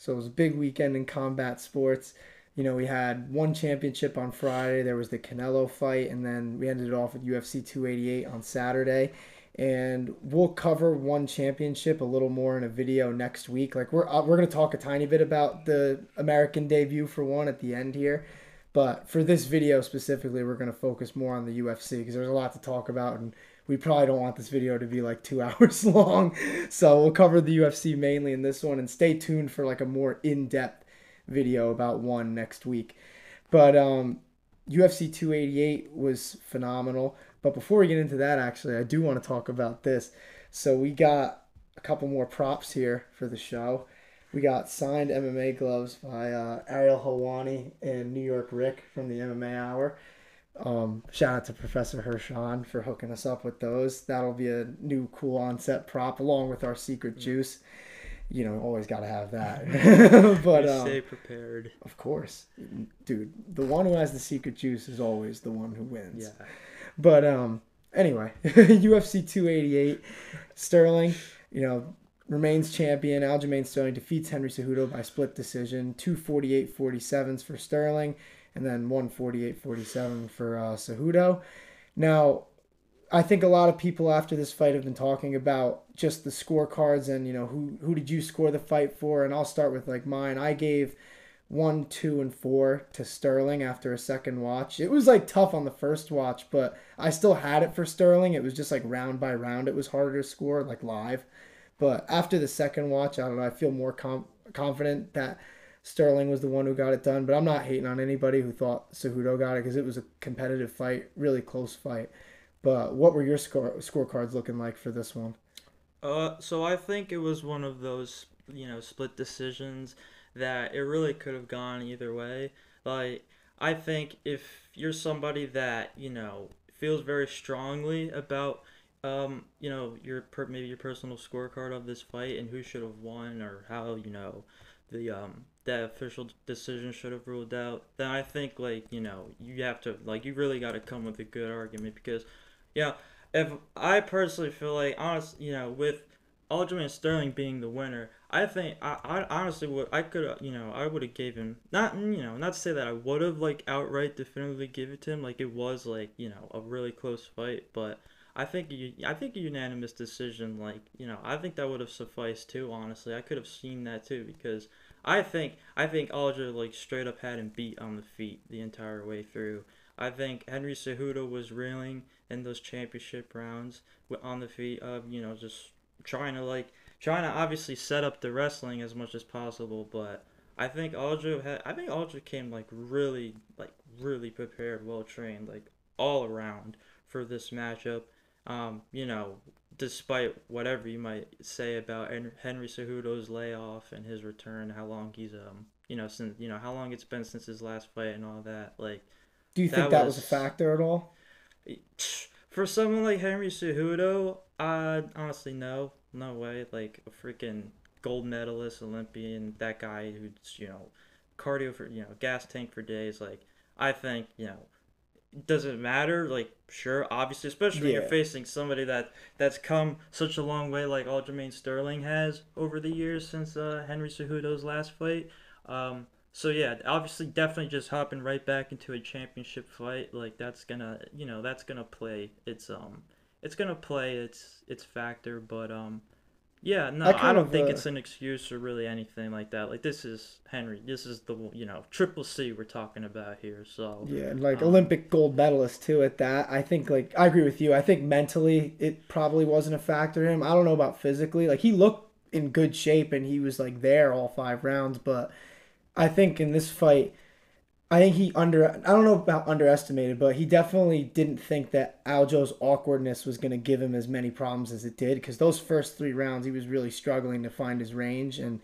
So it was a big weekend in combat sports. You know, we had one championship on Friday. There was the Canelo fight, and then we ended it off with UFC 288 on Saturday. And we'll cover one championship a little more in a video next week. Like we're uh, we're gonna talk a tiny bit about the American debut for one at the end here, but for this video specifically, we're gonna focus more on the UFC because there's a lot to talk about, and we probably don't want this video to be like two hours long. So we'll cover the UFC mainly in this one, and stay tuned for like a more in depth video about one next week. But um, UFC 288 was phenomenal. But before we get into that, actually, I do want to talk about this. So we got a couple more props here for the show. We got signed MMA gloves by uh, Ariel Helwani and New York Rick from the MMA Hour. Um, shout out to Professor Hershon for hooking us up with those. That'll be a new cool on-set prop along with our secret juice. You know, always got to have that. but um, stay prepared. Of course, dude. The one who has the secret juice is always the one who wins. Yeah. But um, anyway, UFC 288, Sterling, you know, remains champion. Aljamain Sterling defeats Henry Cejudo by split decision. 248-47s for Sterling, and then 148-47 for uh, Cejudo. Now, I think a lot of people after this fight have been talking about just the scorecards and you know who who did you score the fight for, and I'll start with like mine. I gave one, two, and four to Sterling after a second watch. It was like tough on the first watch, but I still had it for Sterling. It was just like round by round, it was harder to score like live. But after the second watch, I don't know. I feel more com- confident that Sterling was the one who got it done. But I'm not hating on anybody who thought Cejudo got it because it was a competitive fight, really close fight. But what were your score scorecards looking like for this one? Uh, so I think it was one of those you know split decisions that it really could have gone either way. Like I think if you're somebody that you know feels very strongly about um, you know your per- maybe your personal scorecard of this fight and who should have won or how you know the um that official decision should have ruled out then i think like you know you have to like you really got to come with a good argument because yeah if i personally feel like honest you know with Aljamain Sterling being the winner, I think I, I honestly would I could you know I would have gave him not you know not to say that I would have like outright definitively give it to him like it was like you know a really close fight, but I think I think a unanimous decision like you know I think that would have sufficed too. Honestly, I could have seen that too because I think I think Aljo like straight up had him beat on the feet the entire way through. I think Henry Cejudo was reeling in those championship rounds on the feet of you know just trying to like trying to obviously set up the wrestling as much as possible, but I think Aljo had I think Aljo came like really like really prepared, well trained, like all around for this matchup. Um, you know, despite whatever you might say about Henry Cejudo's layoff and his return, how long he's um, you know, since you know how long it's been since his last fight and all that. Like, do you think that was, was a factor at all? For someone like Henry Cejudo, uh, honestly, no, no way. Like a freaking gold medalist, Olympian, that guy who's you know, cardio for you know, gas tank for days. Like I think you know, does it matter? Like sure, obviously, especially when you're facing somebody that that's come such a long way, like Aljamain Sterling has over the years since uh, Henry Cejudo's last fight. Um, so yeah, obviously, definitely just hopping right back into a championship fight, like that's gonna, you know, that's gonna play its um, it's gonna play its its factor. But um, yeah, no, I, don't of, think uh, it's an excuse or really anything like that. Like this is Henry, this is the you know triple C we're talking about here. So yeah, like um, Olympic gold medalist too. At that, I think like I agree with you. I think mentally it probably wasn't a factor him. I don't know about physically. Like he looked in good shape and he was like there all five rounds, but I think in this fight, I think he under I don't know about underestimated, but he definitely didn't think that Aljo's awkwardness was going to give him as many problems as it did because those first 3 rounds he was really struggling to find his range and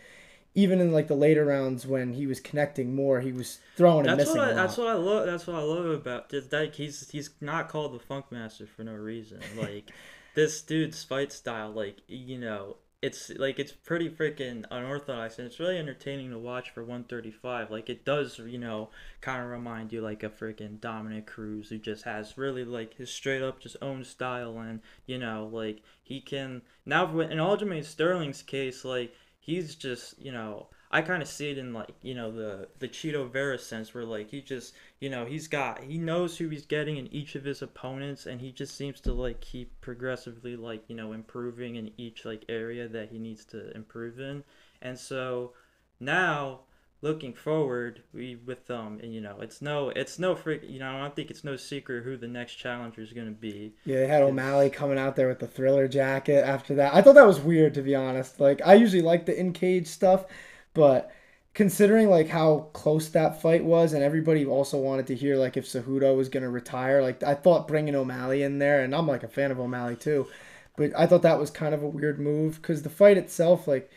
even in like the later rounds when he was connecting more, he was throwing and missing. What I, that's what I love. That's what I love about just like he's he's not called the Funk Master for no reason. Like this dude's fight style, like you know, it's like it's pretty freaking unorthodox and it's really entertaining to watch for 135 like it does you know kind of remind you like a freaking dominick cruz who just has really like his straight up just own style and you know like he can now in aljamain sterling's case like he's just you know I kind of see it in like you know the the Chito Vera sense where like he just you know he's got he knows who he's getting in each of his opponents and he just seems to like keep progressively like you know improving in each like area that he needs to improve in and so now looking forward, we with um, and you know, it's no, it's no freak. You know, I don't think it's no secret who the next challenger is going to be. Yeah, they had O'Malley coming out there with the thriller jacket after that. I thought that was weird to be honest. Like, I usually like the in cage stuff, but considering like how close that fight was, and everybody also wanted to hear like if Cejudo was going to retire. Like, I thought bringing O'Malley in there, and I'm like a fan of O'Malley too, but I thought that was kind of a weird move because the fight itself, like.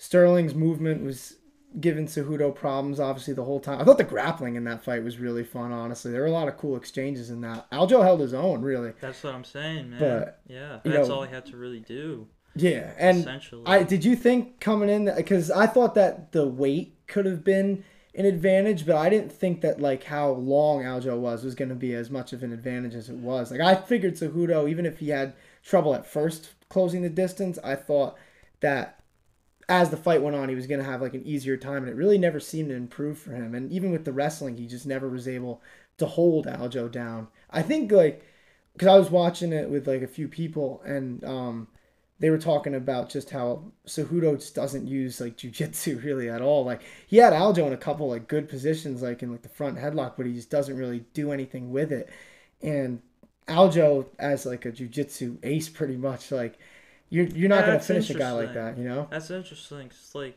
Sterling's movement was giving Cejudo problems obviously the whole time. I thought the grappling in that fight was really fun. Honestly, there were a lot of cool exchanges in that. Aljo held his own really. That's what I'm saying, man. But yeah, that's know, all he had to really do. Yeah, and essentially, I did you think coming in because I thought that the weight could have been an advantage, but I didn't think that like how long Aljo was was going to be as much of an advantage as it was. Like I figured Cejudo, even if he had trouble at first closing the distance, I thought that as the fight went on, he was going to have like an easier time, and it really never seemed to improve for him. And even with the wrestling, he just never was able to hold Aljo down. I think like because I was watching it with like a few people, and um, they were talking about just how Cejudo just doesn't use like jujitsu really at all. Like he had Aljo in a couple like good positions, like in like the front headlock, but he just doesn't really do anything with it. And Aljo as like a jujitsu ace, pretty much like you're you're not yeah, gonna finish a guy like that, you know. That's interesting. It's like,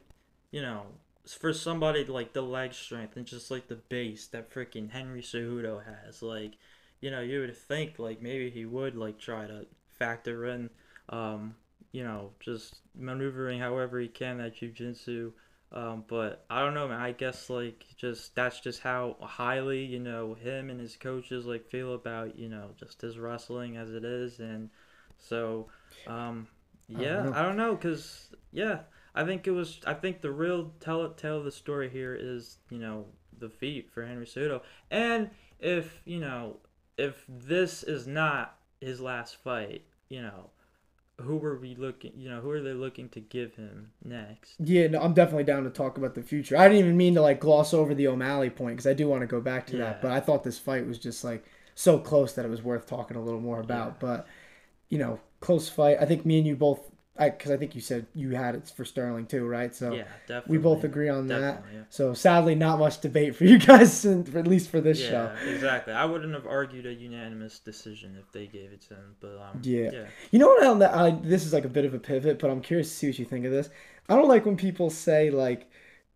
you know, for somebody like the leg strength and just like the base that freaking Henry Cejudo has, like, you know, you would think like maybe he would like try to factor in, um, you know, just maneuvering however he can that jujitsu. Um, but I don't know, man. I guess like just that's just how highly you know him and his coaches like feel about you know just his wrestling as it is, and so um, yeah, I don't know, cause yeah, I think it was. I think the real tell tell of the story here is you know the feat for Henry Cejudo, and if you know if this is not his last fight, you know, who were we looking? You know, who are they looking to give him next? Yeah, no, I'm definitely down to talk about the future. I didn't even mean to like gloss over the O'Malley point because I do want to go back to yeah. that, but I thought this fight was just like so close that it was worth talking a little more about. Yeah. But you know, close fight. I think me and you both, because I, I, think you said you had it for Sterling too, right? So yeah, definitely. We both agree on that. Yeah. So sadly, not much debate for you guys, at least for this yeah, show. exactly. I wouldn't have argued a unanimous decision if they gave it to him, but um, yeah. yeah. You know what? I, I this is like a bit of a pivot, but I'm curious to see what you think of this. I don't like when people say like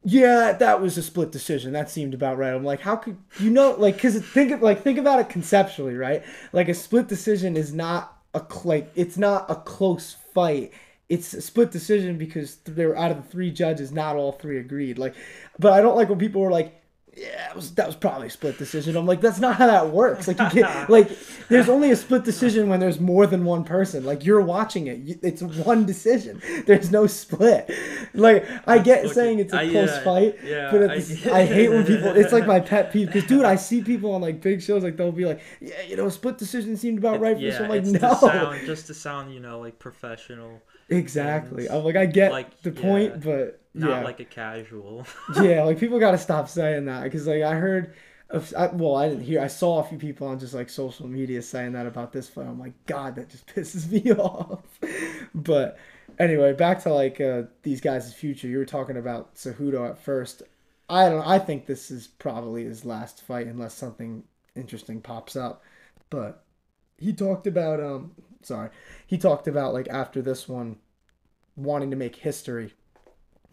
yeah, that was a split decision. That seemed about right. I'm like, how could you know? Like, cause think of like think about it conceptually, right? Like a split decision is not a like it's not a close fight. It's a split decision because they're out of the three judges, not all three agreed. Like, but I don't like when people were like, yeah, was, that was probably a split decision. I'm like, that's not how that works. Like, you get, like, there's only a split decision when there's more than one person. Like, you're watching it. It's one decision. There's no split. Like, I get saying it's a I, close fight, yeah, but I, I, hate when people. It's like my pet peeve because, dude, I see people on like big shows like they'll be like, yeah, you know, split decision seemed about right for yeah, I'm like, no, to sound, just to sound, you know, like professional. Exactly. I'm like, I get like, the point, but not yeah. like a casual. yeah, like people got to stop saying that because like I heard, of, I, well I didn't hear, I saw a few people on just like social media saying that about this fight. I'm like, God, that just pisses me off. but anyway, back to like uh, these guys' future. You were talking about Cejudo at first. I don't. I think this is probably his last fight unless something interesting pops up. But he talked about um. Sorry, he talked about like after this one, wanting to make history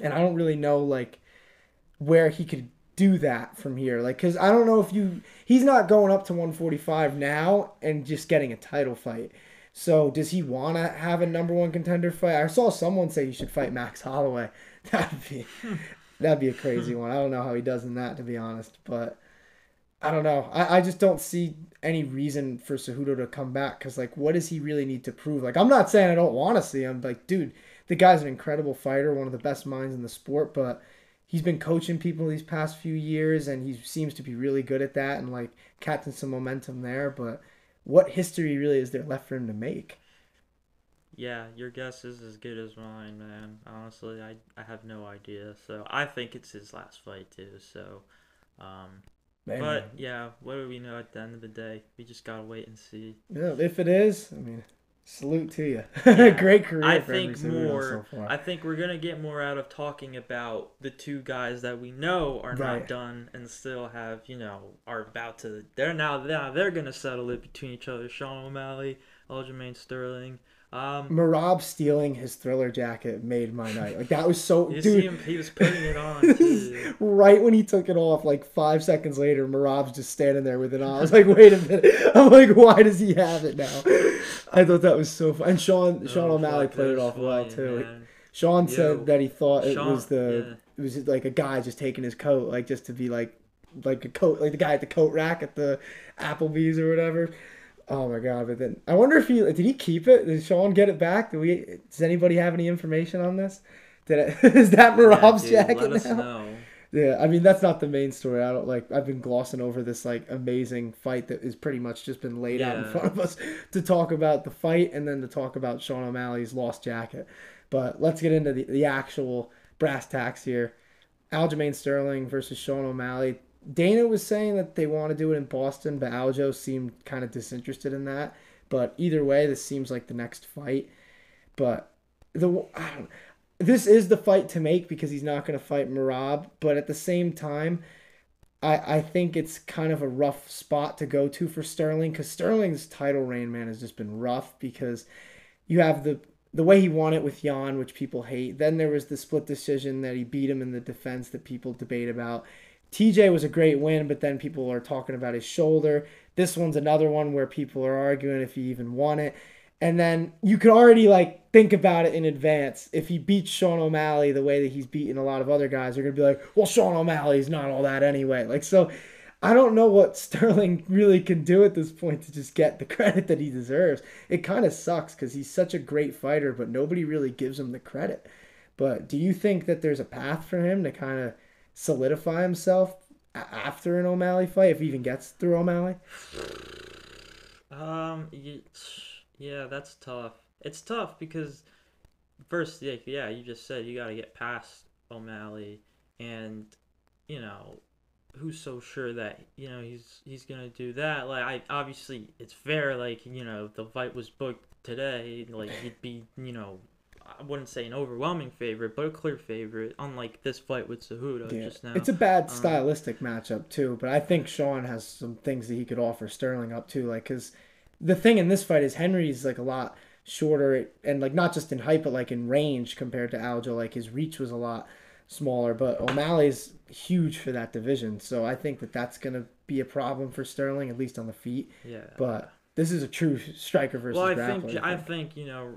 and I don't really know like where he could do that from here. Like, cause I don't know if you he's not going up to 145 now and just getting a title fight. So does he want to have a number one contender fight? I saw someone say he should fight Max Holloway. That'd be that'd be a crazy one. I don't know how he does in that to be honest, but I don't know. I, I just don't see any reason for Cejudo to come back because like what does he really need to prove? Like I'm not saying I don't want to see him. Like dude, the guy's an incredible fighter, one of the best minds in the sport, but he's been coaching people these past few years and he seems to be really good at that and like catching some momentum there, but what history really is there left for him to make? yeah, your guess is as good as mine, man. Honestly, I I have no idea. So I think it's his last fight too. So, um, Man, but yeah, what do we know at the end of the day? We just gotta wait and see. yeah, if it is, I mean, salute to you. Yeah, Great career. I think more. So. I think we're gonna get more out of talking about the two guys that we know are Right. not done and still have, you know, are about to. They're now now they're gonna settle it between each other. Sean O'Malley, Aljamain Sterling. Um, Merab stealing his thriller jacket made my night. Like that was so, you dude. see him, he was putting it on. Right when he took it off, like five seconds later, Merab's just standing there with it on. I was like, wait a minute. I'm like, why does he have it now? I thought that was so fun. And Sean Sean Oh, O'Malley played it off well too. man. Sean Yo, said that he thought it Sean- was the yeah. it was like a guy just taking his coat, like just to be like like a coat, like the guy at the coat rack at the Applebee's or whatever. Oh my god! But then I wonder if he did he keep it? Did Sean get it back? Do we? Does anybody have any information on this? Did it, is that Yeah, Merab's dude, jacket let us now? know. Yeah, I mean that's not the main story. I don't like. I've been glossing over this like amazing fight that is pretty much just been laid out in front of us to talk about the fight and then to talk about Sean O'Malley's lost jacket. But let's get into the, the actual brass tacks here. Aljamain Sterling versus Sean O'Malley. Dana was saying that they want to do it in Boston, but Aljo seemed kind of disinterested in that. But either way, this seems like the next fight. But the this is the fight to make because he's not going to fight Merab. But at the same time, I I think it's kind of a rough spot to go to for Sterling because Sterling's title reign, man, has just been rough because you have the the way he won it with Yan, which people hate. Then there was the split decision that he beat him in the defense that people debate about. TJ was a great win, but then people are talking about his shoulder. This one's another one where people are arguing if he even won it. And then you could already like think about it in advance. If he beats Sean O'Malley the way that he's beaten a lot of other guys, they're gonna be like, "Well, Sean O'Malley's not all that anyway." Like so, I don't know what Sterling really can do at this point to just get the credit that he deserves. It kind of sucks because he's such a great fighter, but nobody really gives him the credit. But do you think that there's a path for him to kind of solidify himself after an O'Malley fight, if he even gets through O'Malley? Um, yeah, that's tough. It's tough because first, yeah, yeah, you just said you got to get past O'Malley, and you know, who's so sure that you know he's he's gonna do that? Like, I obviously it's fair. Like, you know, the fight was booked today. Like, he'd be, you know. I wouldn't say an overwhelming favorite, but a clear favorite. Unlike this fight with Cejudo Yeah. just now. It's a bad Um, stylistic matchup too, but I think Sean has some things that he could offer Sterling up too. Like, cause the thing in this fight is Henry's like a lot shorter and like not just in height but like in range compared to Aljo. Like his reach was a lot smaller, but O'Malley's huge for that division. So I think that that's gonna be a problem for Sterling at least on the feet. yeah. But this is a true striker versus Well, I grappler. think I think you know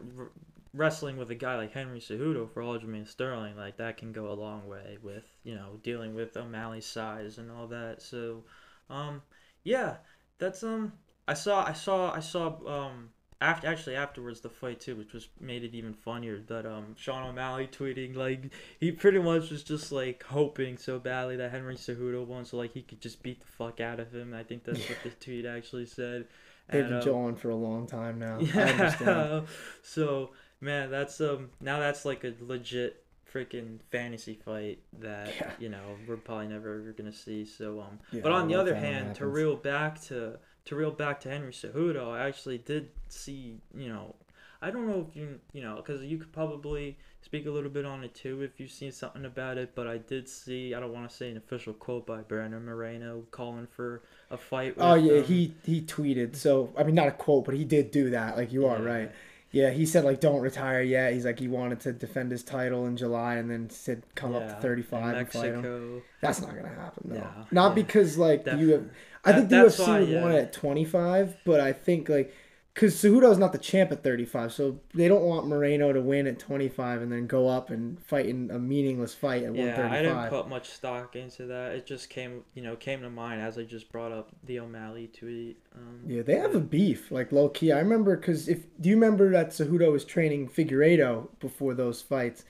wrestling with a guy like Henry Cejudo for Aljamain Sterling like that can go a long way with you know dealing with O'Malley's size and all that. So, um, yeah, that's um I saw I saw I saw um after actually afterwards the fight too, which was made it even funnier. That um Sean O'Malley tweeting like he pretty much was just like hoping so badly that Henry Cejudo won, so like he could just beat the fuck out of him. I think that's what the tweet actually said. They've And, been um, jawing for a long time now. I understand. yeah. So man, that's um now that's like a legit freaking fantasy fight that Yeah. you know we're probably never ever gonna see. So um, Yeah, but on the other that when it hand, to reel back to to reel back to Henry Cejudo, I actually did see you know. I don't know if you you know because you could probably speak a little bit on it too if you've seen something about it. But I did see I don't want to say an official quote by Brandon Moreno calling for a fight. With, Oh yeah, um, he he tweeted. So I mean, not a quote, but he did do that. Like you are Yeah. right. Yeah, he said like don't retire yet. He's like he wanted to defend his title in July, and then said come up to yeah, thirty in five and fight him. That's not gonna happen though. No, not yeah. because like UFC. I that- think the UFC why, would want it at twenty five, but I think like because Cejudo's not the champ at thirty five, so they don't want Moreno to win at twenty five and then go up and fight in a meaningless fight at one Yeah, I didn't put much stock into that. It just came, you know, came to mind as I just brought up the O'Malley tweet. Um, Yeah, they have a beef, like low key. I remember because if do you remember that Cejudo was training Figueiredo before those fights,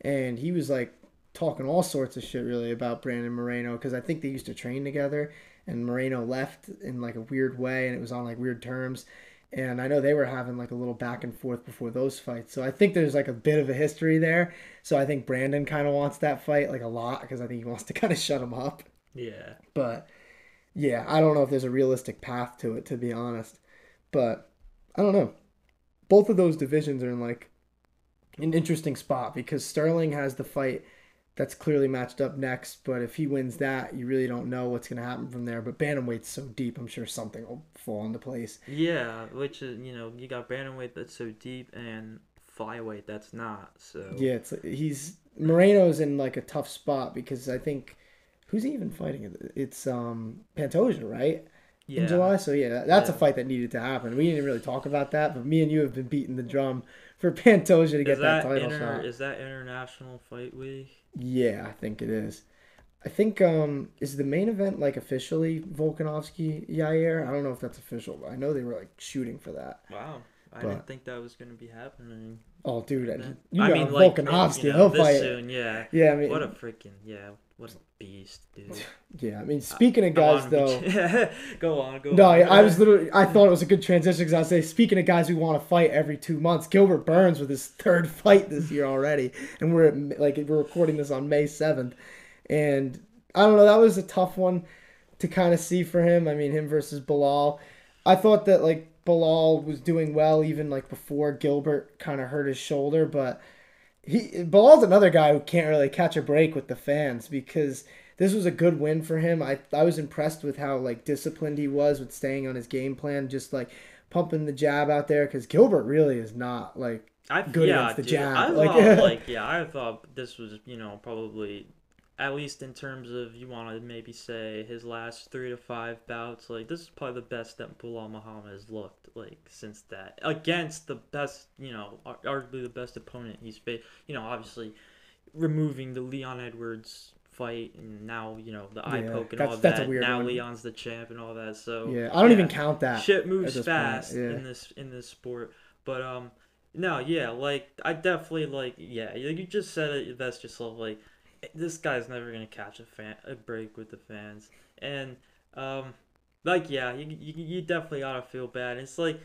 and he was like talking all sorts of shit really about Brandon Moreno because I think they used to train together, and Moreno left in like a weird way, and it was on like weird terms, and I know they were having like a little back and forth before those fights. So I think there's like a bit of a history there. So I think Brandon kind of wants that fight like a lot because I think he wants to kind of shut him up. Yeah. But yeah, I don't know if there's a realistic path to it to be honest. But I don't know. Both of those divisions are in like an interesting spot because Sterling has the fight that's clearly matched up next. But if he wins that, you really don't know what's going to happen from there. But bantamweight's so deep, I'm sure something will fall into place. Yeah, which is you know you got bantamweight that's so deep and flyweight that's not. So Yeah, it's he's Moreno's in like a tough spot because I think who's he even fighting? It's um Pantoja, right? yeah. In July, so yeah, that's a fight that needed to happen. We didn't really talk about that, but me and you have been beating the drum for Pantoja to get that, that, title inter- shot. is that international fight week? Yeah, I think it is. I think um is the main event like officially Volkanovski Yair? I don't know if that's official, but I know they were like shooting for that. Wow. I But- didn't think that was gonna be happening. Oh, dude, then. you I got mean, like Volkanovski. you know, he'll this fight. soon. Yeah. Yeah, I mean, What a freaking yeah. What a beast, dude. yeah. I mean, uh, speaking of I'm guys though. go on, go No, on. No, I was literally. I thought it was a good transition because I was saying, speaking of guys who want to fight every two months, Gilbert Burns with his third fight this year already, and we're at, like we're recording this on May seventh, and I don't know. That was a tough one to kind of see for him. I mean, him versus Belal. I thought that like Belal was doing well even like before Gilbert kind of hurt his shoulder, but he Belal's another guy who can't really catch a break with the fans because this was a good win for him. I I was impressed with how like disciplined he was with staying on his game plan, just like pumping the jab out there because Gilbert really is not like I, good yeah, against the dude, jab, I like- thought, like, yeah, I thought this was, you know, probably, at least in terms of, you want to maybe say his last three to five bouts, like, this is probably the best that Belal Muhammad has looked, like, since that. Against the best, you know, arguably the best opponent he's faced. You know, obviously, removing the Leon Edwards fight and now, you know, the eye Yeah, poke and all that. weird now one. Leon's the champ and all that, so. yeah. I don't even count that. shit moves fast yeah. in this in this sport but um no yeah like i definitely like yeah you you just said it best yourself like this guy's never gonna catch a fan a break with the fans and um like yeah you, you, you definitely gotta feel bad it's like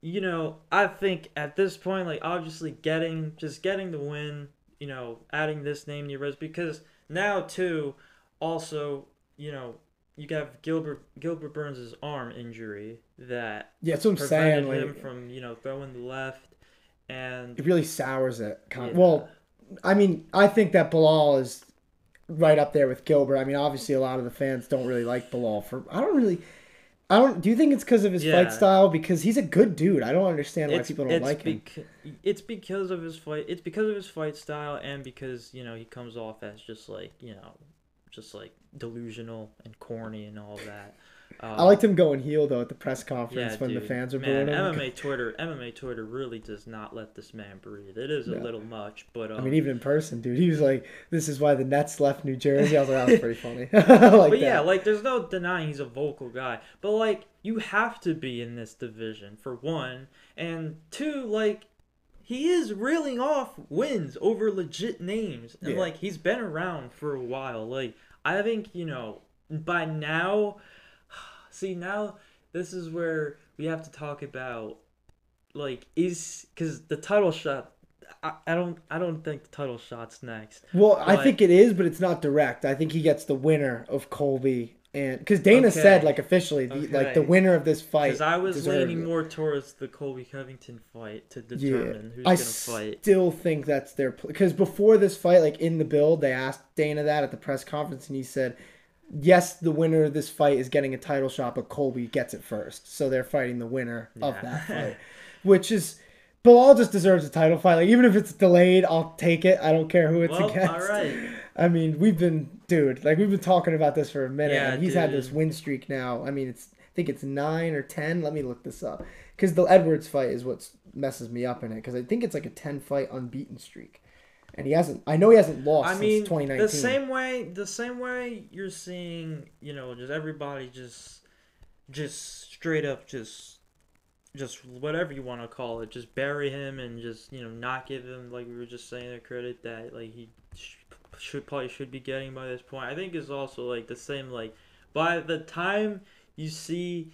you know i think at this point like obviously getting just getting the win you know adding this name to your resume because now too also you know you have Gilbert Gilbert Burns' arm injury that Yeah, that's what I'm prevented saying. him Like, from you know throwing the left, and it really sours it. Kind yeah. Well, I mean, I think that Belal is right up there with Gilbert. I mean, obviously, a lot of the fans don't really like Belal for. I don't really. I don't. Do you think it's because of his Yeah. fight style? Because he's a good dude. I don't understand why it's people don't like him. it's because of his fight. It's because of his fight style, and because you know he comes off as just like you know, just like delusional and corny and all that. Um, I liked him going heel though at the press conference Yeah, when the fans were man, booing him. MMA Twitter, MMA Twitter really does not let this man breathe. It is a No. little much, but um, I mean, even in person, dude, he was like, "This is why the Nets left New Jersey." I was like, "That was pretty funny." Like but that. yeah, like there's no denying he's a vocal guy. But like you have to be in this division for one, and two, like he is reeling off wins over legit names, and Yeah. like he's been around for a while. Like I think you know by now. See now, this is where we have to talk about like is because the title shot. I, I don't I don't think the title shot's next. Well, I think it is, but it's not direct. I think he gets the winner of Colby, and because Dana Okay. said like officially, the, like the winner of this fight. Because I was leaning it. more towards the Colby Covington fight to Yeah, determine who's I gonna fight. I still think that's their because before this fight, like in the build, they asked Dana that at the press conference, and he said, "Yes, the winner of this fight is getting a title shot, but Colby gets it first, so they're fighting the winner of that fight." Which is, Belal just deserves a title fight. Like even if it's delayed, I'll take it. I don't care who it's Well, against. all right. I mean, we've been, dude, like we've been talking about this for a minute, Yeah, and he's had this win streak now. I mean, it's I think it's nine or ten. Let me look this up because the Edwards fight is what messes me up in it because I think it's like a ten fight unbeaten streak, and he hasn't. I know he hasn't lost I since mean, 2019. the same way, the same way you're seeing, you know, just everybody just, just straight up, just, just whatever you want to call it, just bury him and just, you know, not give him like we were just saying the credit that like he sh- should probably should be getting by this point. I think is also like the same like by the time you see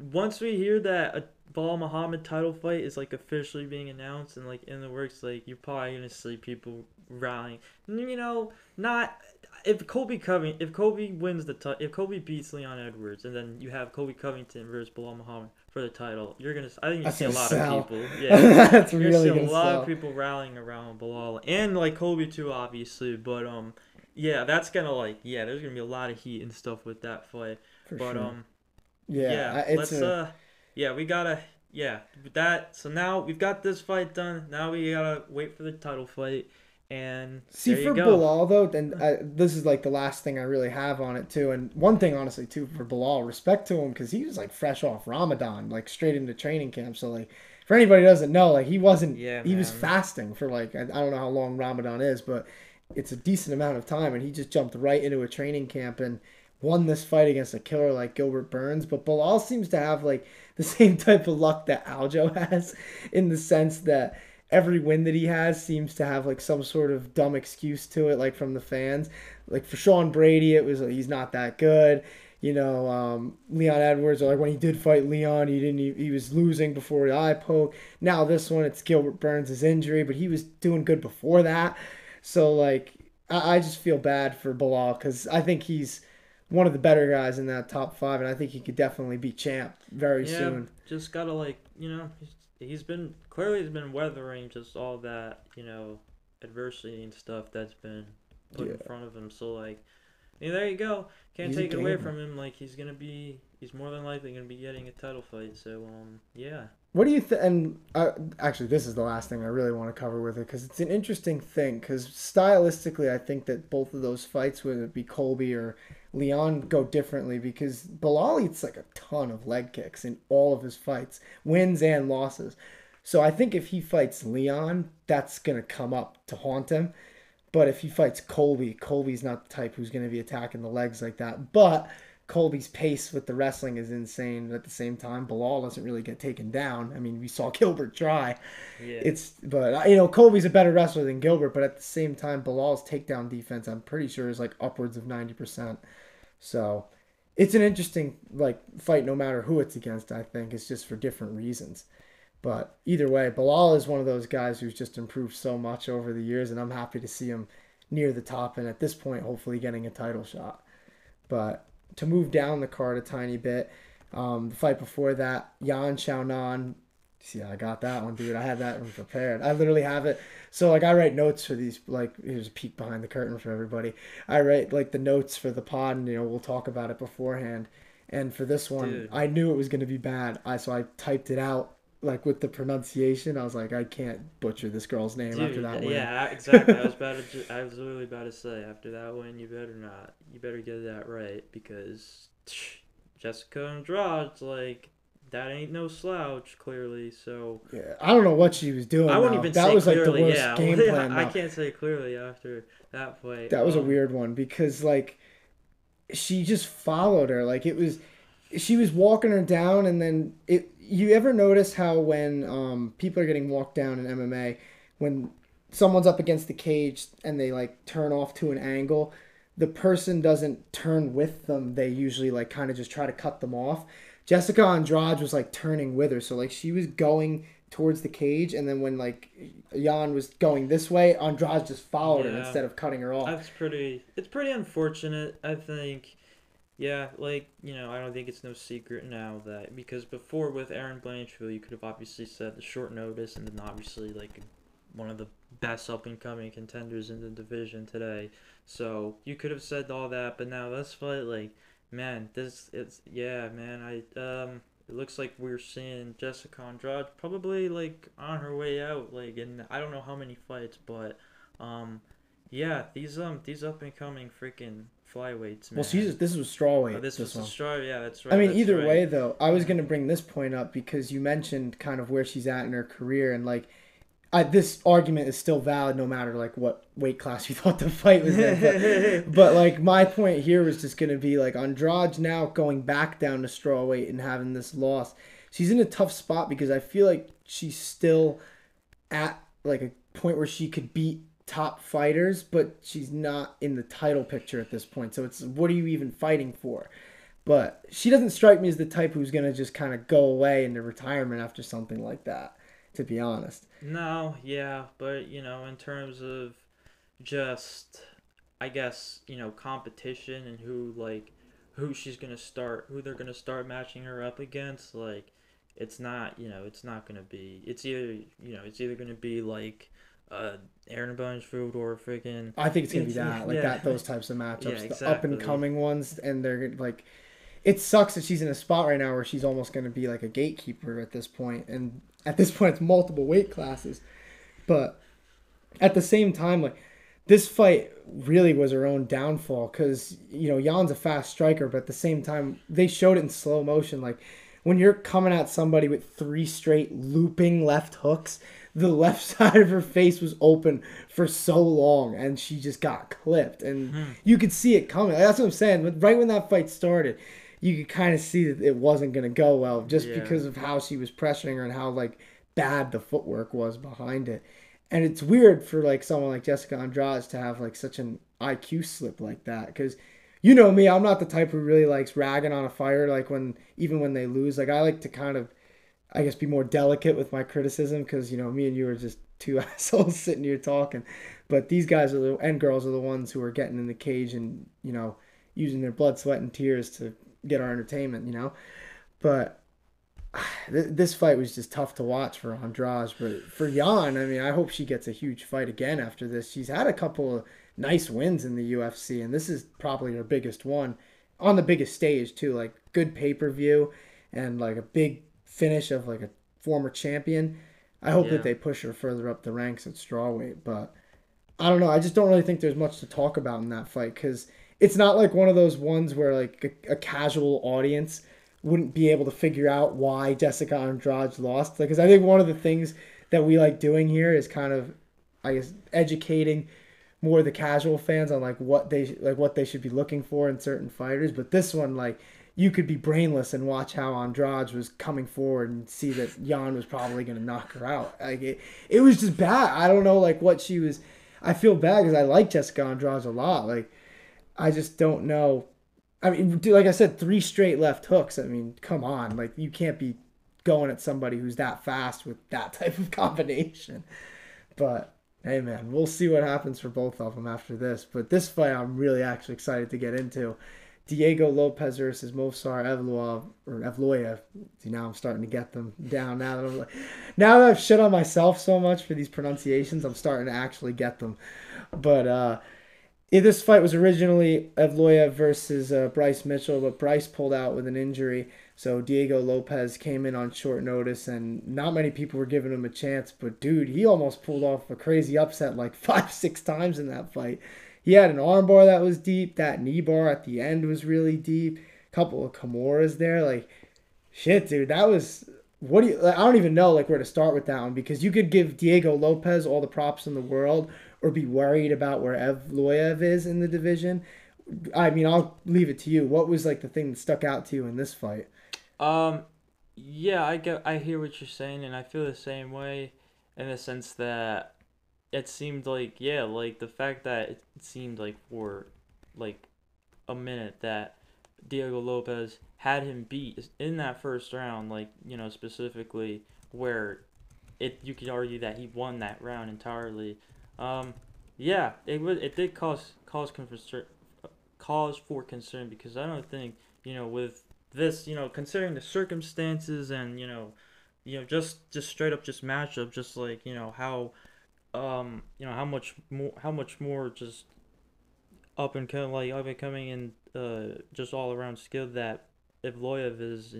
once we hear that Belal Muhammad title fight is like officially being announced and like in the works, like you're probably gonna see people rallying. You know, not if Colby Covington, if Colby wins the title, if Colby beats Leon Edwards, and then you have Colby Covington versus Belal Muhammad for the title, you're gonna. I think you see a lot sell. of people. Yeah, that's you're really gonna see a lot sell. of people rallying around Belal and like Colby too, obviously. But um, yeah, that's gonna like yeah, there's gonna be a lot of heat and stuff with that fight. For but sure. um, yeah, yeah let's a... uh, yeah, we gotta yeah that. So now we've got this fight done. Now we gotta wait for the title fight and see for Belal though, then I, this is like the last thing I really have on it too. And one thing, honestly, too, for Belal, respect to him because he was like fresh off Ramadan, like straight into training camp. So like, for anybody who doesn't know, like he wasn't, yeah, he man. was fasting for like I, I don't know how long Ramadan is, but it's a decent amount of time, and he just jumped right into a training camp and won this fight against a killer like Gilbert Burns. But Belal seems to have like the same type of luck that Aljo has, in the sense that every win that he has seems to have like some sort of dumb excuse to it, like from the fans. Like for Sean Brady, it was he's not that good. You know, um, Leon Edwards, or like when he did fight Leon, he didn't. He, he was losing before the eye poke. Now this one, it's Gilbert Burns' injury, but he was doing good before that. So like, I, I just feel bad for Belal because I think he's one of the better guys in that top five, and I think he could definitely be champ very yeah, soon. Just gotta like you know, he's, he's been clearly he's been weathering just all that you know adversity and stuff that's been put yeah. in front of him. So like, there you go. Can't he's take it away from him. Like he's gonna be, he's more than likely gonna be getting a title fight. So um, yeah. What do you think? And uh, actually, this is the last thing I really want to cover with it because it's an interesting thing. Because stylistically, I think that both of those fights, whether it be Colby or Leon, go differently. Because Belal eats like a ton of leg kicks in all of his fights, wins and losses. So I think if he fights Leon, that's gonna come up to haunt him. But if he fights Colby, Colby's not the type who's gonna be attacking the legs like that. But Colby's pace with the wrestling is insane. At the same time, Belal doesn't really get taken down. I mean, we saw Gilbert try. Yeah. It's but you know Colby's a better wrestler than Gilbert, but at the same time, Belal's takedown defense, I'm pretty sure, is like upwards of ninety percent. So it's an interesting like fight, no matter who it's against. I think it's just for different reasons. But either way, Belal is one of those guys who's just improved so much over the years, and I'm happy to see him near the top and at this point, hopefully getting a title shot. But to move down the card a tiny bit. Um, the fight before that, Yan Xiaonan. See, I got that one, dude. I had that one prepared. I literally have it. So like, I write notes for these. Like, here's a peek behind the curtain for everybody. I write like the notes for the pod, and you know we'll talk about it beforehand. And for this one, dude. I knew it was gonna be bad. I so I typed it out like with the pronunciation, I was like, I can't butcher this girl's name Dude, after that uh, win. Yeah, exactly. I was about to. I was literally about to say after that win, you better not. You better get that right because Jessica Andrade's like that ain't no slouch, clearly. So yeah, I don't know what she was doing. I wouldn't even that say was clearly, like the worst yeah. game plan. I can't say clearly after that fight. That was um, a weird one because like she just followed her. Like it was, she was walking her down, and then it you ever notice how when um, people are getting walked down in MMA, when someone's up against the cage and they like turn off to an angle, the person doesn't turn with them. They usually like kind of just try to cut them off. Jessica Andrade was like turning with her, so like she was going towards the cage, and then when like Yan was going this way, Andrade just followed yeah, her instead of cutting her off. That's pretty. It's pretty unfortunate. I think yeah, like, you know, I don't think it's no secret now that because before with Erin Blanchfield, you could have obviously said the short notice and then obviously like one of the best up and coming contenders in the division today. So you could have said all that, but now this fight, like, man, this it's yeah, man. I um, it looks like we're seeing Jessica Andrade probably like on her way out, like, and I don't know how many fights, but um, yeah, these um these up and coming freaking flyweights. Man. Well, she's this was strawweight. Oh, this, this was straw. Yeah, that's right. I mean, either right. way, though, I was gonna bring this point up because you mentioned kind of where she's at in her career, and like, I, this argument is still valid no matter like what weight class you thought the fight was in. But, but like, my point here was just gonna be like Andrade now going back down to strawweight and having this loss. She's in a tough spot because I feel like she's still at like a point where she could beat top fighters, but she's not in the title picture at this point. So it's what are you even fighting for? But she doesn't strike me as the type who's gonna just kind of go away into retirement after something like that. To be honest. No, yeah, but you know, in terms of just, I guess you know, competition and who like, who she's gonna start, who they're gonna start matching her up against, like, it's not, you know, it's not gonna be. It's either, you know, it's either gonna be like uh, Erin Blanchfield or freaking. I think it's gonna be that, like yeah. that, those types of matchups, Yeah, the up and coming ones, and they're like, it sucks that she's in a spot right now where she's almost gonna be like a gatekeeper at this point, and at this point it's multiple weight classes, but at the same time, like this fight really was her own downfall because you know Yan's a fast striker, but at the same time they showed it in slow motion, like. When you're coming at somebody with three straight looping left hooks, the left side of her face was open for so long and she just got clipped. And hmm. you could see it coming. That's what i'm saying. But right when that fight started you could kind of see that it wasn't going to go well just Yeah. because of how she was pressuring her and how like bad the footwork was behind it. And it's weird for like someone like jessica andrade to have like such an iq slip like that because you know me i'm not the type who really likes ragging on a fighter like when even when they lose. Like i like to kind of I guess be more delicate with my criticism because you know me and you are just two assholes sitting here talking, but these guys are the and girls are the ones who are getting in the cage and you know using their blood, sweat, and tears to get our entertainment. You know, but this fight was just tough to watch for Andrade. But for Yan, I mean, I hope she gets a huge fight again after this. She's had a couple of nice wins in the UFC, and this is probably her biggest one on the biggest stage too. Like good pay per view and like a big finish of like a former champion. I hope Yeah. that they push her further up the ranks at strawweight, but I don't know. I just don't really think there's much to talk about in that fight because it's not like one of those ones where like a, a casual audience wouldn't be able to figure out why Jessica Andrade lost. Because I think one of the things that we like doing here is kind of, I guess, educating more of the casual fans on like what they like what they should be looking for in certain fighters. But this one, like, you could be brainless and watch how Andrade was coming forward and see that Yan was probably going to knock her out. Like it, it was just bad. I don't know like what she was. I feel bad because I like Jessica Andrade a lot. Like I just don't know. I mean, dude, like I said, three straight left hooks. I mean, come on, like you can't be going at somebody who's that fast with that type of combination. But hey, man, we'll see what happens for both of them after this. But this fight, I'm really actually excited to get into. Diego Lopes versus Movsar Evloev or Evloev. See, now I'm starting to get them down. Now that I'm like, now that I've shit on myself so much for these pronunciations, I'm starting to actually get them. But uh, this fight was originally Evloev versus uh, Bryce Mitchell, but Bryce pulled out with an injury. So Diego Lopes came in on short notice, and not many people were giving him a chance. But dude, he almost pulled off a crazy upset like five, six times in that fight. He had an armbar that was deep. That knee bar at the end was really deep. A couple of Kimuras there. Like, shit, dude, that was. What do you? I don't even know like where to start with that one because you could give Diego Lopes all the props in the world, or be worried about where Evloev is in the division. I mean, I'll leave it to you. What was like the thing that stuck out to you in this fight? Um, yeah, I get, I hear what you're saying, and I feel the same way, in the sense that it seemed like, yeah, like the fact that it seemed like for, like, a minute that Diego Lopes had him beat in that first round, like you know specifically where it you could argue that he won that round entirely. Um, yeah, it was it did cause cause concern, cause for concern because I don't think you know with this you know considering the circumstances and you know you know just just straight up just matchup just like you know how um you know how much more how much more just up and coming like up and coming and uh just all around skill that Evloev is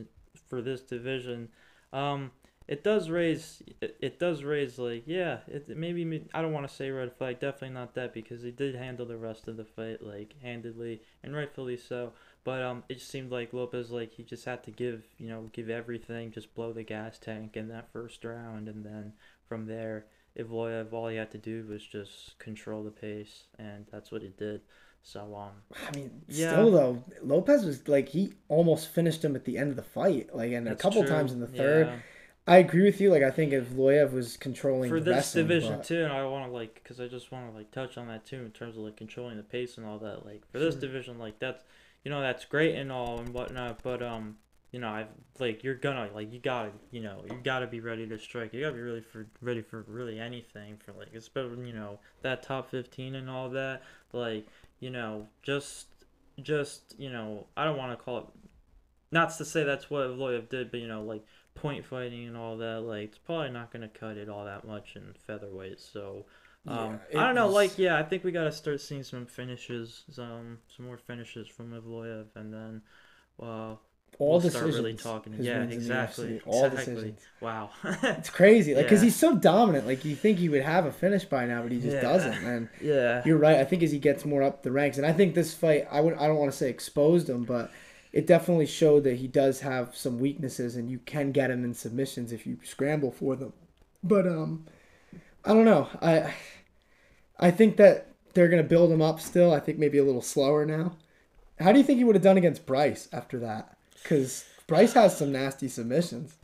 for this division. Um it does raise it, it does raise like yeah it maybe I don't want to say red flag definitely not that because he did handle the rest of the fight like handedly and rightfully so but um it just seemed like Lopes like he just had to give you know give everything just blow the gas tank in that first round and then from there Evloev all he had to do was just control the pace and that's what he did so um I mean, Yeah. still though, Lopes was like he almost finished him at the end of the fight, like and a couple true. times in the third. Yeah. I agree with you. Like I think Evloev was controlling for the this division but- too and i want to like because i just want to like touch on that too in terms of like controlling the pace and all that like for this Sure. division like that's you know that's great and all and whatnot, but um, you know, I've like you're gonna like you gotta you know you gotta be ready to strike. You gotta be ready for ready for really anything for like especially you know that top fifteen and all that. Like you know just just you know I don't want to call it not to say that's what Evloev did, but you know like point fighting and all that. Like it's probably not gonna cut it all that much in featherweight. So. Um, Yeah, I don't know, was- like yeah, I think we gotta start seeing some finishes, some some more finishes from Evloev, and then, uh, all we'll decisions. start really talking. Yeah, wins in the exactly. All exactly. decisions. Wow. It's crazy, like because Yeah. he's so dominant. Like you think he would have a finish by now, but he just Yeah. doesn't. And yeah. you're right. I think as he gets more up the ranks, and I think this fight, I would, I don't want to say exposed him, but it definitely showed that he does have some weaknesses, and you can get him in submissions if you scramble for them. But um, I don't know. I I think that they're gonna build him up still. I think maybe a little slower now. How do you think he would have done against Bryce after that? Because Bryce has some nasty submissions.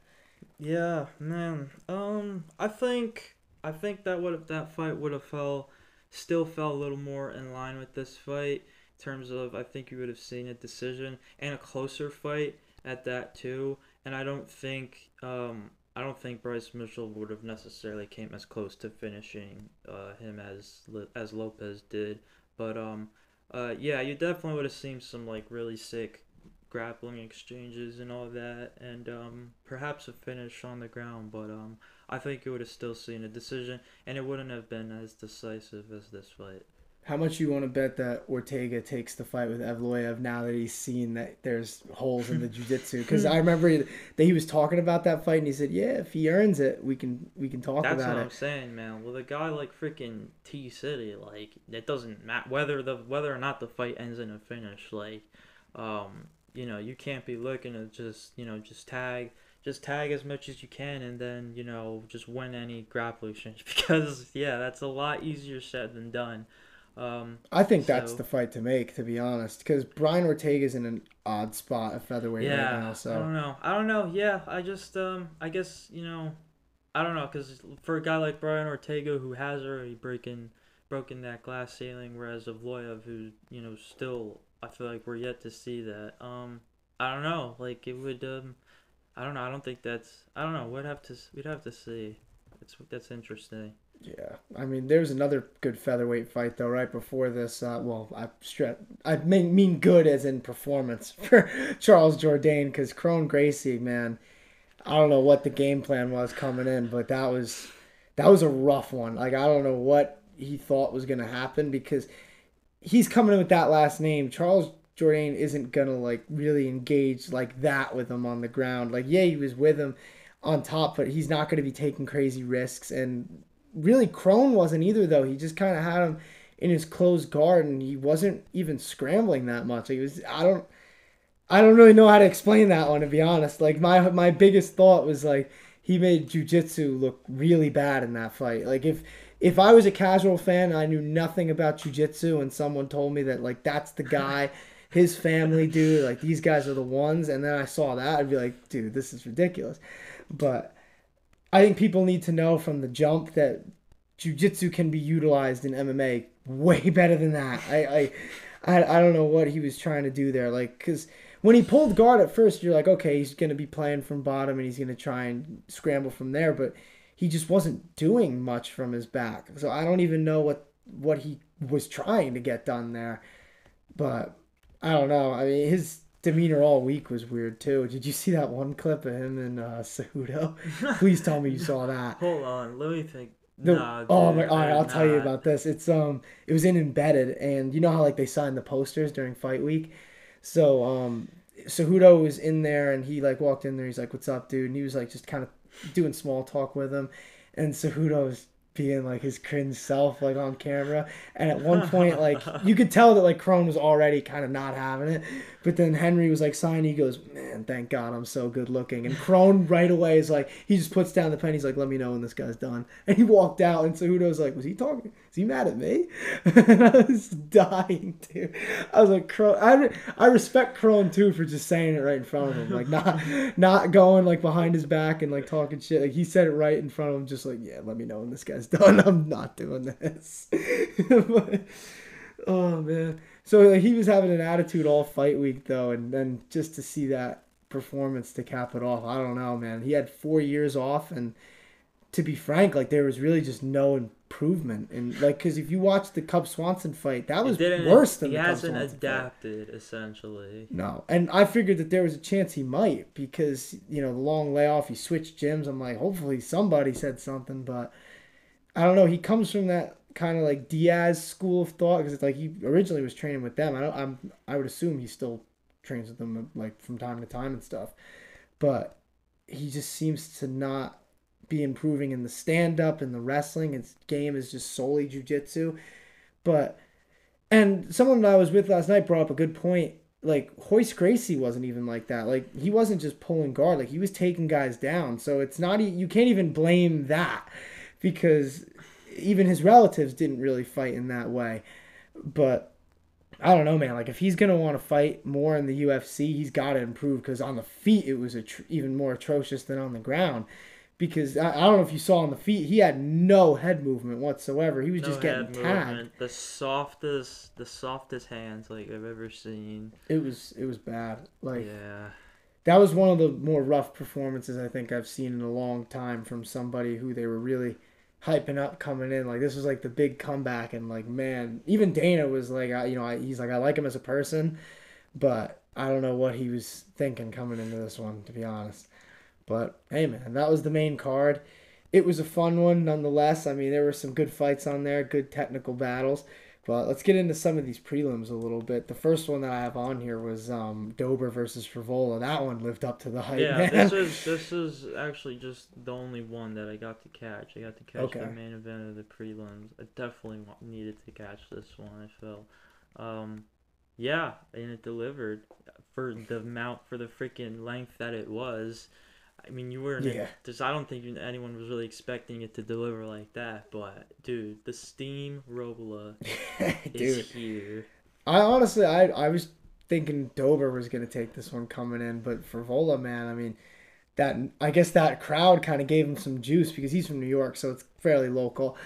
Yeah, man. Um, I think I think that would that fight would have fell, still fell a little more in line with this fight terms of I think you would have seen a decision and a closer fight at that too. And I don't think um I don't think Bryce Mitchell would have necessarily came as close to finishing uh him as as Lopes did. But um uh yeah, you definitely would have seen some like really sick grappling exchanges and all that, and um, perhaps a finish on the ground. But um, I think you would have still seen a decision, and it wouldn't have been as decisive as this fight. How much you want to bet that Ortega takes the fight with Evloev now that he's seen that there's holes in the jiu-jitsu? Because I remember that he was talking about that fight and he said, "Yeah, if he earns it, we can we can talk That's about it." That's what. I'm saying, man. With a guy like freaking T City, like it doesn't matter whether the whether or not the fight ends in a finish. Like, um, you know, you can't be looking to just you know just tag just tag as much as you can and then you know just win any grapple exchange because yeah, that's a lot easier said than done. Um, I think that's So- the fight to make, to be honest. Because Brian Ortega is in an odd spot at featherweight yeah, right now. So I don't know. I don't know. Yeah, I just um, I guess you know, I don't know, cause for a guy like Brian Ortega who has already broken broken that glass ceiling, whereas Evloev who you know still, I feel like we're yet to see that. Um, I don't know. Like it would um, I don't know. I don't think that's. I don't know. We'd have to we'd have to see. It's that's interesting. Yeah, I mean, there's another good featherweight fight though right before this. Uh, well, I stre- I mean, mean good as in performance for Charles Jourdain because Kron Gracie, man. I don't know what the game plan was coming in, but that was that was a rough one. Like I don't know what he thought was gonna happen because he's coming in with that last name. Charles Jourdain isn't gonna like really engage like that with him on the ground. Like yeah, he was with him on top, but he's not gonna be taking crazy risks. And really, Kron wasn't either though. He just kind of had him in his closed guard, and he wasn't even scrambling that much. He was I don't. I don't really know how to explain that one to be honest. Like my my biggest thought was like he made jujitsu look really bad in that fight. Like if if I was a casual fan I knew nothing about jujitsu and someone told me that like that's the guy, his family, dude, like these guys are the ones, and then I saw that, I'd be like, dude, this is ridiculous. But I think people need to know from the jump that jujitsu can be utilized in MMA way better than that. I I I, I don't know what he was trying to do there, like because when he pulled guard at first, you're like, okay, he's gonna be playing from bottom and he's gonna try and scramble from there, but he just wasn't doing much from his back. So I don't even know what what he was trying to get done there. But I don't know. I mean, his demeanor all week was weird too. Did you see that one clip of him and uh, Cejudo? Please tell me you saw that. Hold on, let me think. The, Nah, oh my! All right, I'll tell you about this. It's um, it was in embedded, and you know how like they signed the posters during fight week. So um, Cejudo was in there, and he like walked in there. He's like, "What's up, dude?" And he was like just kind of doing small talk with him, and Cejudo was being like his cringe self like on camera. And at one point, like you could tell that like Kron was already kind of not having it. But then Henry was like signing. He goes, "Man, thank God I'm so good looking." And Kron right away is like, he just puts down the pen. He's like, "Let me know when this guy's done." And he walked out. And Cejudo's like, "Was he talking? Is he mad at me?" and I was dying, dude. I was like, "Kron." I, re- I respect Kron too for just saying it right in front of him, like not not going like behind his back and like talking shit. Like he said it right in front of him, just like, "Yeah, let me know when this guy's done. I'm not doing this." but, Oh man. So he was having an attitude all fight week though, and then just to see that performance to cap it off, I don't know, man. He had four years off, and to be frank, like there was really just no improvement, and like because if you watch the Cub Swanson fight, that was worse than he the Cub hasn't Swanson adapted essentially. No, and I figured that there was a chance he might because you know the long layoff, he switched gyms. I'm like, hopefully somebody said something, but I don't know. He comes from that kind of like Diaz school of thought because it's like he originally was training with them. I don't, I'm I would assume he still trains with them like from time to time and stuff, but he just seems to not be improving in the stand up and the wrestling. His game is just solely jujitsu, but and someone that I was with last night brought up a good point. Like Royce Gracie wasn't even like that. Like he wasn't just pulling guard. Like he was taking guys down. So it's not you can't even blame that because even his relatives didn't really fight in that way. But I don't know, man. Like if he's gonna want to fight more in the UFC, he's got to improve because on the feet it was even more atrocious than on the ground. Because I, I don't know if you saw on the feet, he had no head movement whatsoever. He was No just getting tagged. movement. The softest, the softest hands like I've ever seen. It was it was bad. Like yeah. that was one of the more rough performances I think I've seen in a long time from somebody who they were really hyping up coming in. Like this was like the big comeback, and like man, even Dana was like, I, you know, I, he's like, I like him as a person, but I don't know what he was thinking coming into this one, to be honest. But hey, man, that was the main card. It was a fun one nonetheless. I mean, there were some good fights on there, good technical battles. But let's get into some of these prelims a little bit. The first one that I have on here was um, Dober versus Frevola. That one lived up to the hype, Yeah, man. this is this is actually just the only one that I got to catch. I got to catch Okay. the main event of the prelims. I definitely needed to catch this one. I feel, um, yeah, and it delivered for the amount for the freaking length that it was. I mean, you weren't. Yeah. Just I don't think anyone was really expecting it to deliver like that. But dude, the steam Robola is here. I honestly, I, I was thinking Dober was gonna take this one coming in, but for Vola, man, I mean, that I guess that crowd kind of gave him some juice because he's from New York, so it's fairly local.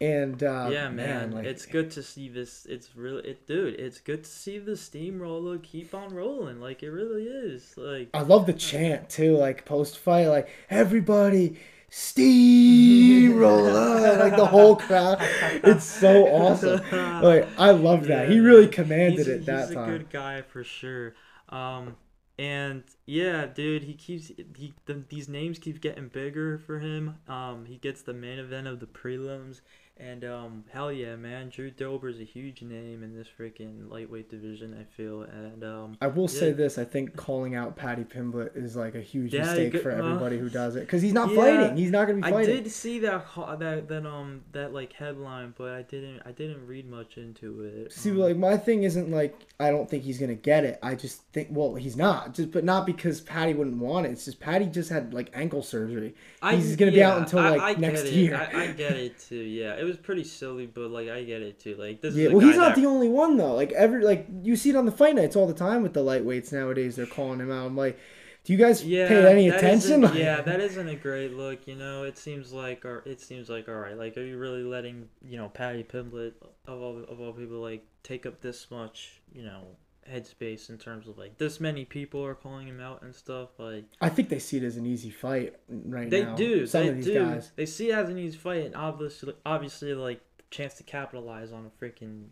And uh, yeah, man, like, it's good to see this. It's really, it, dude. It's good to see the steamroller keep on rolling. Like it really is. Like I love the chant too, like post fight, like everybody steamroller, like the whole crowd. It's so awesome. Like I love that. He really commanded it that he's a time. good guy for sure. Um, and yeah, dude, he keeps he the, these names keep getting bigger for him. Um, he gets the main event of the prelims, and um, hell yeah, man, Drew Dober's a huge name in this freaking lightweight division. I feel, and um, I will say this: I think calling out Paddy Pimblett is like a huge Yeah, mistake for uh, everybody who does it because he's not yeah, fighting. He's not going to be fighting. I did see that that that um that like headline, but I didn't I didn't read much into it. See, Um, like my thing isn't like I don't think he's gonna get it. I just think, well, he's not. Just, but not because Paddy wouldn't want it. It's just Paddy just had like ankle surgery. I, he's gonna be out until, like, I get next year. I, I get it too. Yeah, it was pretty silly, but like I get it too. Like this Yeah, well, he's not that- the only one though. Like every like you see it on the fight nights all the time with the lightweights nowadays. They're calling him out. I'm like, do you guys yeah, pay any attention? Like- yeah, that isn't a great look. You know, it seems like, or it seems like, all right. Like, are you really letting you know Paddy Pimblett of all of all people like take up this much you know headspace in terms of like this many people are calling him out and stuff like. I think they see it as an easy fight right They now. do. Some they of these do. guys. They see it as an easy fight, and obviously, obviously, like chance to capitalize on a freaking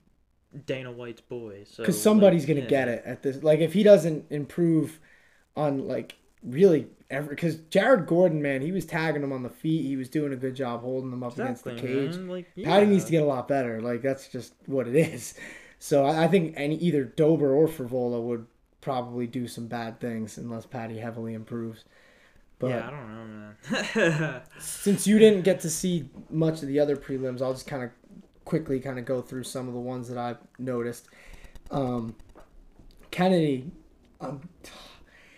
Dana White's boy. So because somebody's like, gonna yeah. get it at this. Like if he doesn't improve on like really ever, because Jared Gordon, man, he was tagging him on the feet. He was doing a good job holding them up Exactly, against the cage. man. Like, Paddy needs to get a lot better. Like that's just what it is. So I, I think any either Dober or Frevola would probably do some bad things unless Paddy heavily improves. But yeah, I don't know, man. since you didn't get to see much of the other prelims, I'll just kind of quickly kind of go through some of the ones that I've noticed. Um, Kennedy, um,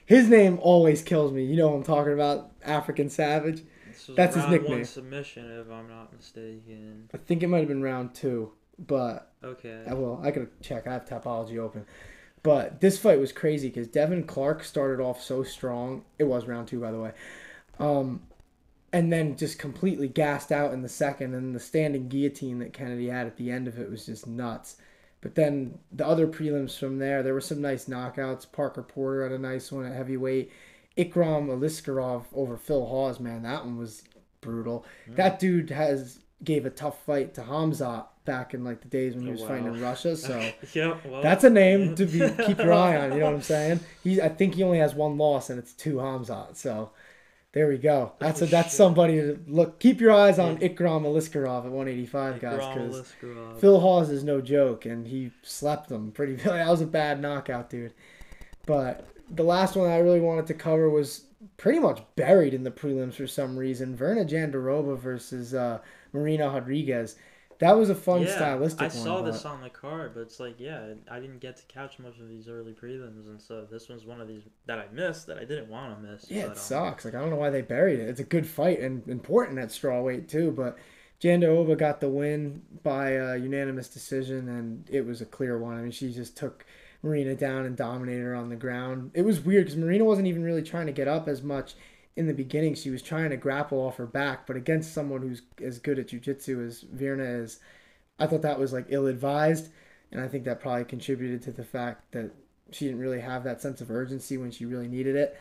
his name always kills me. You know what I'm talking about, African Savage. That's his nickname. One submission, if I'm not mistaken. I think it might have been round two, but Okay. I will. I gotta check. I have Tapology open. But this fight was crazy because Devin Clark started off so strong. It was round two, by the way. Um, and then just completely gassed out in the second. And the standing guillotine that Kennedy had at the end of it was just nuts. But then the other prelims from there, there were some nice knockouts. Parker Porter had a nice one at heavyweight. Ikram Aliskerov over Phil Hawes, man, that one was brutal. Mm. That dude has gave a tough fight to Hamza back in like the days when he oh, was wow. fighting in Russia. So yeah, well, that's a name to be keep your eye on. You know what I'm saying? He, I think he only has one loss, and it's two Hamza. So there we go. That's a, that's somebody to look. Keep your eyes on Ikram Aliskerov at 185, guys, because Phil Hawes is no joke, and he slept them pretty. That was a bad knockout, dude. But the last one I really wanted to cover was pretty much buried in the prelims for some reason. Virna Jandiroba versus uh, Marina Rodriguez. That was a fun yeah, stylistic I saw this on the card, but it's like, yeah, I didn't get to catch much of these early prelims, and so this was one of these that I missed that I didn't want to miss. Yeah, but, it um... sucks. Like I don't know why they buried it. It's a good fight and important at strawweight too, but Jandiroba got the win by a unanimous decision, and it was a clear one. I mean, she just took Marina down and dominated her on the ground. It was weird because Marina wasn't even really trying to get up as much in the beginning. She was trying to grapple off her back, but against someone who's as good at jujitsu as Virna is, I thought that was like ill advised. And I think that probably contributed to the fact that she didn't really have that sense of urgency when she really needed it.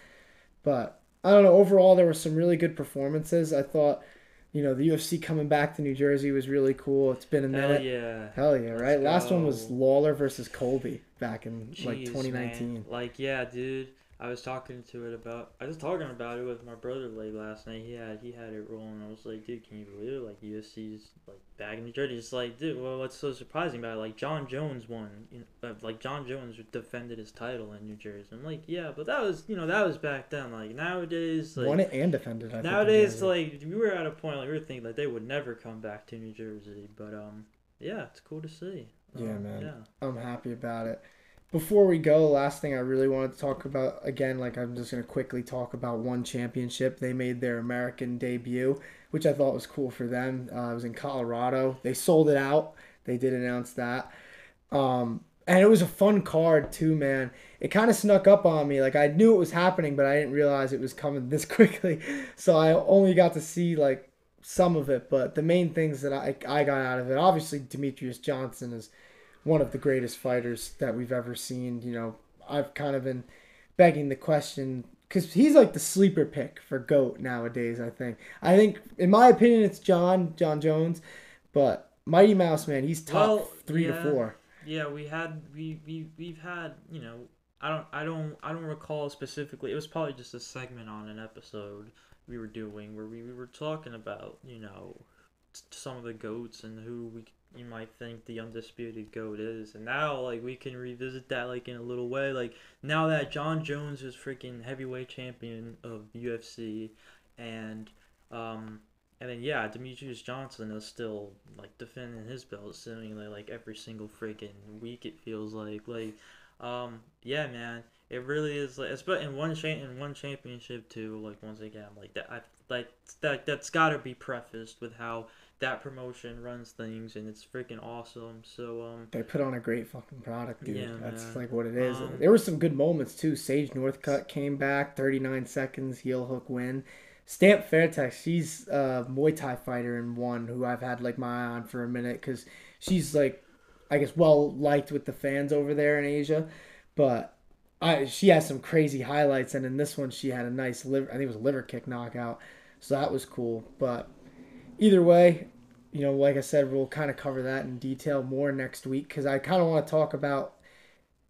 But I don't know. Overall, there were some really good performances. I thought you know, the UFC coming back to New Jersey was really cool. It's been a minute. Hell yeah. Hell yeah, right? Last one was Lawler versus Colby back in Jeez, like 2019. Man. Like, yeah, dude. I was talking to it about. I was talking about it with my brother late last night. He had he had it rolling. I was like, dude, can you believe it? Like UFC's like back in New Jersey. It's like, dude, well, what's so surprising about it? Like Jon Jones won. You know, uh, like Jon Jones defended his title in New Jersey. I'm like, yeah, but that was you know that was back then. Like nowadays, like won it and defended. I nowadays, like we were at a point like we were thinking like they would never come back to New Jersey. But um, yeah, it's cool to see. Yeah, um, man. Yeah, I'm happy about it before we go, last thing I really wanted to talk about again, like I'm just gonna quickly talk about one championship. They made their American debut, which I thought was cool for them. Uh, it was in Colorado. They sold it out. They did announce that, um, and it was a fun card too, man. It kind of snuck up on me. Like I knew it was happening, but I didn't realize it was coming this quickly. So I only got to see like some of it. But the main things that I I got out of it, obviously Demetrious Johnson is one of the greatest fighters that we've ever seen. You know, I've kind of been begging the question because he's like the sleeper pick for goat nowadays. I think. I think, in my opinion, it's Jon Jon Jones, but Mighty Mouse man, he's top well, three yeah, to four. Yeah, we had we we we've had you know I don't I don't I don't recall specifically. It was probably just a segment on an episode we were doing where we, we were talking about you know some of the goats and who we you might think the undisputed goat is. And now like we can revisit that like in a little way. Like now that jon jones is freaking heavyweight champion of ufc and um and then yeah demetrious johnson is still like defending his belt seemingly like every single freaking week it feels like. Like um yeah man it really is like it's but in one cha- in one championship too like once again like that I, like that that's got to be prefaced with how that promotion runs things and it's freaking awesome. So um they put on a great fucking product, dude. Yeah, That's man. like what it is. Um, there were some good moments too. Sage Northcutt came back, 39 seconds heel hook win. Stamp Fairtex, she's a Muay Thai fighter and one who I've had like my eye on for a minute because she's like, I guess, well liked with the fans over there in Asia. But I, she has some crazy highlights, and in this one she had a nice liver. I think it was a liver kick knockout, so that was cool. But either way, you know, like I said, we'll kind of cover that in detail more next week because I kind of want to talk about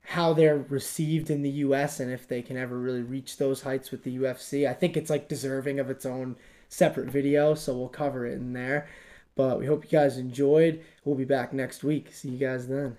how they're received in the U.S. and if they can ever really reach those heights with the UFC. I think it's like deserving of its own separate video, so we'll cover it in there. But we hope you guys enjoyed. We'll be back next week. See you guys then.